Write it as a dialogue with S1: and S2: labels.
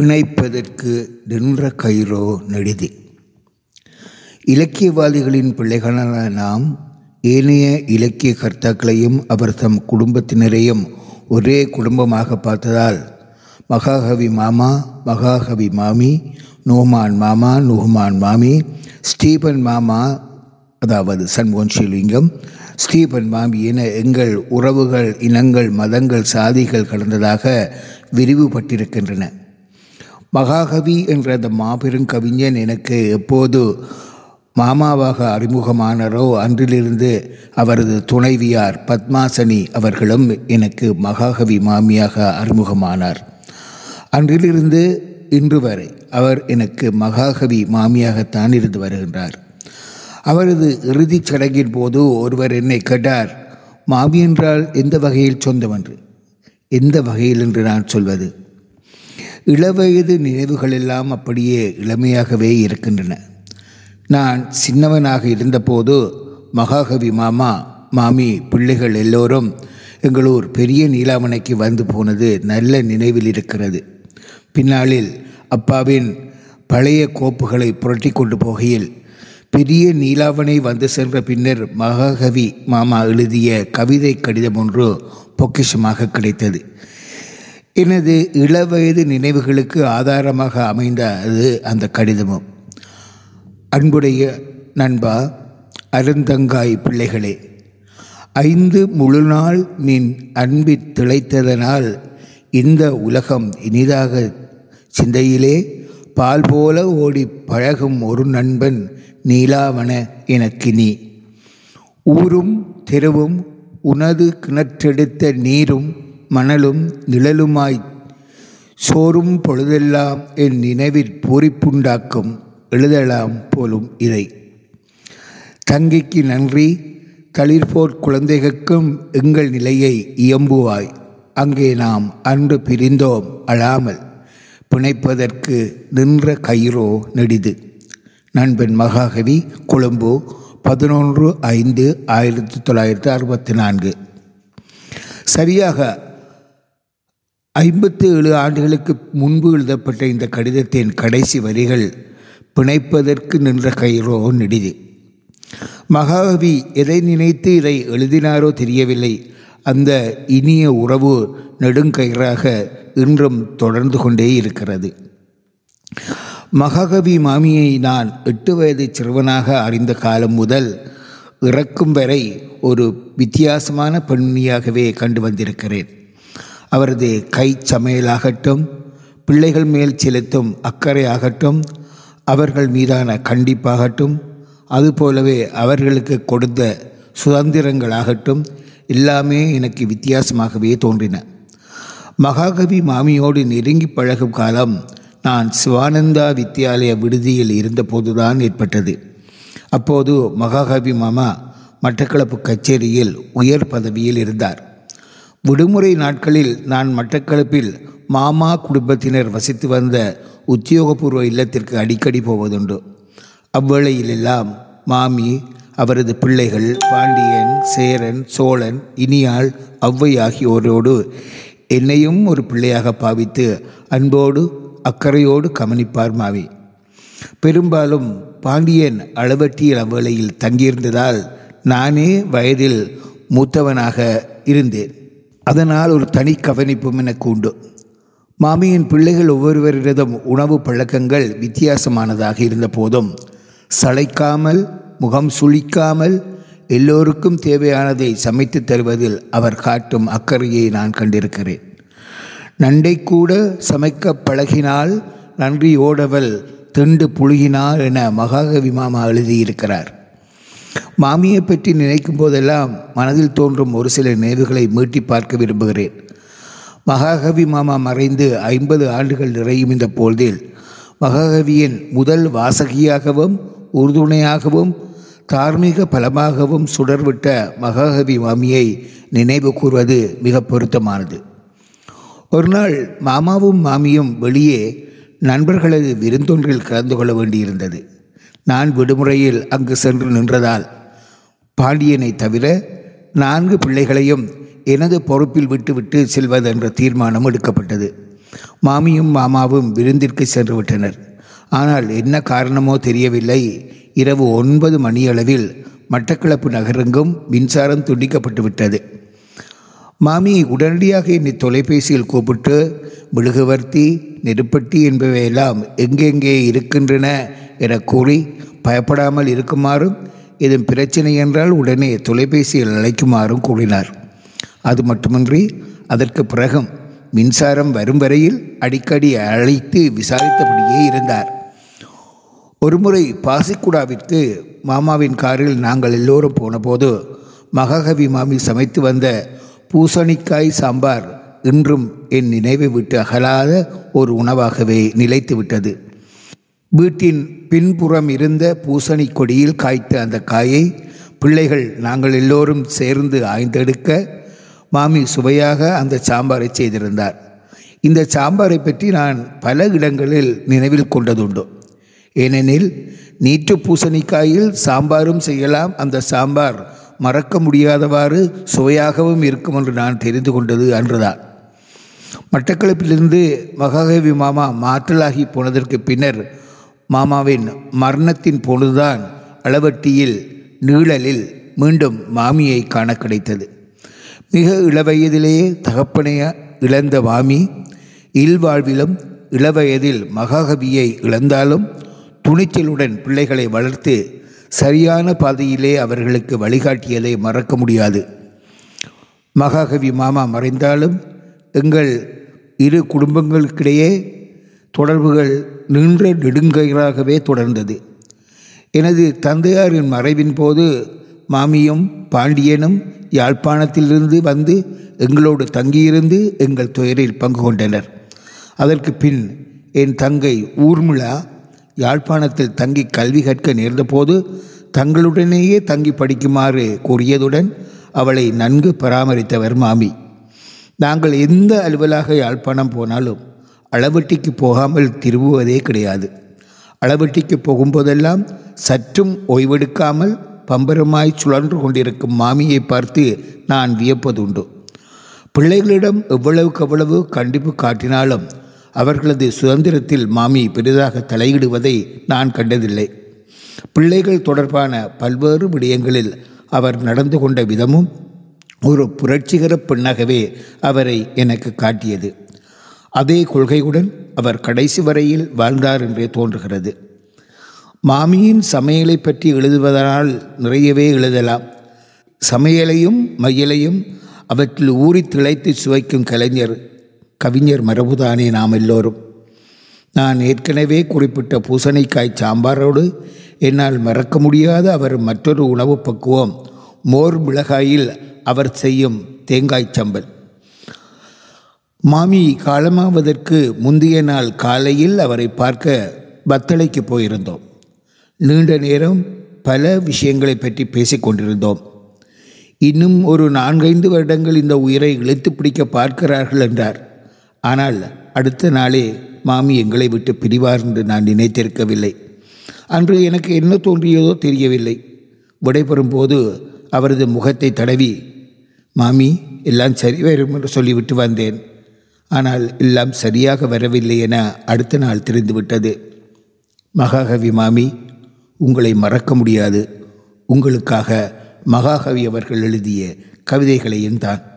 S1: பிணைப்பதற்கு நின்ற கயிறோ நெடிது. இலக்கியவாதிகளின் பிள்ளைகளான நாம் ஏனைய இலக்கிய கர்த்தாக்களையும் அவர் தம் குடும்பத்தினரையும் ஒரே குடும்பமாக பார்த்ததால் மகாகவி மாமா மகாகவி மாமி நோமான் மாமா நுஹ்மான் மாமி ஸ்டீபன் மாமா அதாவது சண்முகன் ஸ்ரீலிங்கம் ஸ்டீபன் மாமி என எங்கள் உறவுகள் இனங்கள் மதங்கள் சாதிகள் கடந்ததாக விரிவுபட்டிருக்கின்றன. மகாகவி என்ற அந்த மாபெரும் கவிஞன் எனக்கு எப்போது? மாமாவாக அறிமுகமானாரோ அன்றிலிருந்து அவரது துணைவியார் பத்மாசனி அவர்களும் எனக்கு மகாகவி மாமியாக அறிமுகமானார். அன்றிலிருந்து இன்று வரை அவர் எனக்கு மகாகவி மாமியாகத்தான் இருந்து வருகின்றார். அவரது இறுதிச் சடங்கின் போது ஒருவர் என்னை கேட்டார் மாமி என்றால் எந்த வகையில் சொந்தம் என்று? எந்த வகையில் என்று நான் சொல்வது? இளவயது நினைவுகள் எல்லாம் அப்படியே இளமையாகவே இருக்கின்றன. நான் சின்னவனாக இருந்தபோது மகாகவி மாமா மாமி பிள்ளைகள் எல்லோரும் எங்களூர் பெரிய நீலாமணைக்கு வந்து போனது நல்ல நினைவில் இருக்கிறது. பின்னாளில் அப்பாவின் பழைய கோப்புகளை புரட்டி கொண்டு போகையில் பெரிய நீலாவணை வந்து சென்ற பின்னர் மகாகவி மாமா எழுதிய கவிதை கடிதம் ஒன்று பொக்கிஷமாக கிடைத்தது. எனது இளவயது நினைவுகளுக்கு ஆதாரமாக அமைந்த அது அந்த கடிதமும். அன்புடைய நண்பா அருந்தங்காய் பிள்ளைகளே ஐந்து முழு நாள் நின் அன்பில் திளைத்ததனால் இந்த உலகம் இனிதாக சிந்தையிலே பால் போல ஓடி பழகும் ஒரு நண்பன் நீலாவன எனக்கு நீ ஊரும் தெருவும் உனது கிணற்றெடுத்த நீரும் மணலும் நிழலுமாய் சோறும் பொழுதெல்லாம் என் நினைவில் பூரிப்புண்டாக்கும் எழுதலாம் போலும் இதை தங்கைக்கு நன்றி. தளிர்போர் குழந்தைகளுக்கும் எங்கள் நிலையை இயம்புவாய். அங்கே நாம் அன்று பிரிந்தோம் அழாமல் பிணைப்பதற்கு நின்ற கயிறோ நெடிது. நண்பன் மகாகவி கொழும்பு பதினொன்று ஐந்து ஆயிரத்தி தொள்ளாயிரத்தி அறுபத்தி நான்கு. சரியாக ஐம்பத்தி ஏழு ஆண்டுகளுக்கு முன்பு எழுதப்பட்ட இந்த கடிதத்தின் கடைசி வரிகள் பிணைப்பதற்கு நின்ற கயிறோ நெடிது மகாகவி எதை நினைத்து இதை எழுதினாரோ தெரியவில்லை. அந்த இனிய உறவு நெடுங்கயிறாக இன்றும் தொடர்ந்து கொண்டே இருக்கிறது. மகாகவி மாமியை நான் எட்டு வயது சிறுவனாக அறிந்த காலம் முதல் இறக்கும் வரை ஒரு வித்தியாசமான பெண்ணியாகவே கண்டு வந்திருக்கிறேன். அவரது கை சமையலாகட்டும் பிள்ளைகள் மேல் செலுத்தும் அக்கறை ஆகட்டும் அவர்கள் மீதான கண்டிப்பாகட்டும் அதுபோலவே அவர்களுக்கு கொடுத்த சுதந்திரங்களாகட்டும் எல்லாமே எனக்கு வித்தியாசமாகவே தோன்றின. மகாகவி மாமியோடு நெருங்கி பழகும் காலம் நான் சிவானந்தா வித்யாலய விடுதியில் இருந்தபோதுதான் ஏற்பட்டது. அப்போது மகாகவி மாமா மட்டக்களப்பு கச்சேரியில் உயர் பதவியில் இருந்தார். விடுமுறை நாட்களில் நான் மட்டக்களப்பில் மாமா குடும்பத்தினர் வசித்து வந்த உத்தியோகபூர்வ இல்லத்திற்கு அடிக்கடி போவதுண்டு. அவ்வேளையிலெல்லாம் மாமி அவரது பிள்ளைகள் பாண்டியன் சேரன் சோழன் இனியாள் ஒளவை ஆகியோரோடு என்னையும் ஒரு பிள்ளையாக பாவித்து அன்போடு அக்கறையோடு கவனிப்பார் மாவி பெரும்பாலும் பாண்டியன் அளவட்டியில் அவ்வேளையில் தங்கியிருந்ததால் நானே வயதில் மூத்தவனாக இருந்தேன். அதனால் ஒரு தனி கவனிப்பும் எனக்கு உண்டு. மாமியின் பிள்ளைகள் ஒவ்வொருவரிடம் உணவு பழக்கங்கள் வித்தியாசமானதாக இருந்த போதும் சளைக்காமல் முகம் சுளிக்காமல் எல்லோருக்கும் தேவையானதை சமைத்து தருவதில் அவர் காட்டும் அக்கறையை நான் கண்டிருக்கிறேன். நண்டை கூட சமைக்க பழகினால் நன்றியோடவள் திண்டு புழுகினார் என மகாகவி மாமா எழுதியிருக்கிறார். மாமியை பற்றி நினைக்கும் போதெல்லாம் மனதில் தோன்றும் ஒரு சில நினைவுகளை மீட்டி பார்க்க விரும்புகிறேன். மகாகவி மாமா மறைந்து ஐம்பது ஆண்டுகள் நிறையும் இந்த பொழுதில் மகாகவியின் முதல் வாசகியாகவும் உறுதுணையாகவும் தார்மீக பலமாகவும் சுடர்விட்ட மகாகவி மாமியை நினைவு கூறுவது மிக பொருத்தமானது. ஒரு நாள் மாமாவும் மாமியும் வெளியே நண்பர்களது விருந்தொன்றில் கலந்து கொள்ள வேண்டியிருந்தது. நான் விடுமுறையில் அங்கு சென்று நின்றதால் பாண்டியனை தவிர நான்கு பிள்ளைகளையும் எனது பொறுப்பில் விட்டுவிட்டு செல்வதென்ற தீர்மானம் எடுக்கப்பட்டது. மாமியும் மாமாவும் விருந்திற்கு சென்று விட்டனர் ஆனால் என்ன காரணமோ தெரியவில்லை. இரவு ஒன்பது மணியளவில் மட்டக்களப்பு நகரெங்கும் மின்சாரம் துண்டிக்கப்பட்டு விட்டது மாமி உடனடியாக என்னை தொலைபேசியில் கூப்பிட்டு மெழுகுவர்த்தி நெருப்பட்டி என்பவையெல்லாம் எங்கெங்கே இருக்கின்றன? என கூறி பயப்படாமல் இருக்குமாறும் இதன் பிரச்சனை என்றால் உடனே தொலைபேசியில் அழைக்குமாறும் கூறினார். அது மட்டுமின்றி அதற்கு பிறகும் மின்சாரம் வரும் வரையில் அடிக்கடி அழைத்து விசாரித்தபடியே இருந்தார். ஒருமுறை பாசிக்குடாவிற்கு மாமாவின் காரில் நாங்கள் எல்லோரும் போனபோது மகாகவி மாமி சமைத்து வந்த பூசணிக்காய் சாம்பார் இன்றும் என் நினைவை விட்டு அகலாத ஒரு உணவாகவே நிலைத்து விட்டது. வீட்டின் பின்புறம் இருந்த பூசணி கொடியில் காய்த்த அந்த காயை பிள்ளைகள் நாங்கள் எல்லோரும் சேர்ந்து ஆய்ந்தெடுக்க மாமி சுவையாக அந்த சாம்பாரை செய்திருந்தார். இந்த சாம்பாரை பற்றி நான் பல இடங்களில் நினைவில் கொண்டதுண்டு. ஏனெனில் நீற்று பூசணிக்காயில் சாம்பாரும் செய்யலாம் அந்த சாம்பார் மறக்க முடியாதவாறு சுவையாகவும் இருக்கும் என்று நான் தெரிந்து கொண்டது அன்றுதான். மட்டக்களப்பிலிருந்து மகாகவி மாமா மாற்றலாகி போனதற்கு பின்னர் மாமாவின் மரணத்தின் பொழுதுதான் அளவட்டியில் நீழலில் மீண்டும் மாமியை காண கிடைத்தது. மிக இளவயதிலேயே தகப்பனைய இழந்த மாமி இல்வாழ்விலும் இளவயதில் மகாகவியை இழந்தாலும் துணிச்சலுடன் பிள்ளைகளை வளர்த்து சரியான பாதையிலே அவர்களுக்கு வழிகாட்டியதை மறக்க முடியாது. மகாகவி மாமா மறைந்தாலும் எங்கள் இரு குடும்பங்களுக்கிடையே தொடர்புகள் நின்ற நெடுங்கயிறாகவே தொடர்ந்தது. எனது தந்தையாரின் மறைவின் போது மாமியும் பாண்டியனும் யாழ்ப்பாணத்திலிருந்து வந்து எங்களோடு தங்கியிருந்து எங்கள் துயரில் பங்கு கொண்டனர். அதற்கு பின் என் தங்கை ஊர்மிளா யாழ்ப்பாணத்தில் தங்கி கல்வி கற்க நேர்ந்தபோது தங்களுடனேயே தங்கி படிக்குமாறு கூறியதுடன் அவளை நன்கு பராமரித்தவர் மாமி. நாங்கள் எந்த அலுவலாக யாழ்ப்பாணம் போனாலும் அளவட்டிக்கு போகாமல் திரும்புவதே கிடையாது. அளவட்டிக்கு போகும்போதெல்லாம் சற்றும் ஓய்வெடுக்காமல் பம்பரமாய் சுழன்று கொண்டிருக்கும் மாமியை பார்த்து நான் வியப்பதுண்டு. பிள்ளைகளிடம் எவ்வளவுக்கு எவ்வளவு கண்டிப்பு காட்டினாலும் அவர்களது சுதந்திரத்தில் மாமி பெரிதாக தலையிடுவதை நான் கண்டதில்லை. பிள்ளைகள் தொடர்பான பல்வேறு விடயங்களில் அவர் நடந்து கொண்ட விதமும் ஒரு புரட்சிகர பெண்ணாகவே அவரை எனக்கு காட்டியது. அதே கொள்கையுடன் அவர் கடைசி வரையில் வாழ்ந்தார் என்றே தோன்றுகிறது. மாமியின் சமையலை பற்றி எழுதுவதனால் நிறையவே எழுதலாம். சமையலையும் மையலையும் அவற்றில் ஊறி திளைத்து சுவைக்கும் கலைஞர் கவிஞர் மரபுதானே நாம் எல்லோரும். நான் ஏற்கனவே குறிப்பிட்ட பூசணிக்காய் சாம்பாரோடு என்னால் மறக்க முடியாத அவர் மற்றொரு உணவு பக்குவம் மோர் மிளகாயில் அவர் செய்யும் தேங்காய் சம்பல். மாமி காலமாவதற்கு முந்தைய நாள் காலையில் அவரை பார்க்க பத்தளைக்கு போயிருந்தோம். நீண்ட நேரம் பல விஷயங்களை பற்றி பேசிக் கொண்டிருந்தோம். இன்னும் ஒரு நான்கைந்து வருடங்கள் இந்த உயிரை இழுத்து பிடிக்க பார்க்கிறார்கள் என்றார். ஆனால் அடுத்த நாளே மாமி எங்களை விட்டு பிரிவார் என்று நான் நினைத்திருக்கவில்லை. அன்று எனக்கு என்ன தோன்றியதோ தெரியவில்லை. விடைபெறும் போது அவரது முகத்தை தடவி மாமி எல்லாம் சரி வரும் என்று சொல்லிவிட்டு வந்தேன். ஆனால் எல்லாம் சரியாக வரவில்லை என அடுத்த நாள் தெரிந்துவிட்டது. மகாகவி மாமி உங்களை மறக்க முடியாது. உங்களுக்காக மகாகவி அவர்கள் எழுதிய கவிதைகளையும் தான்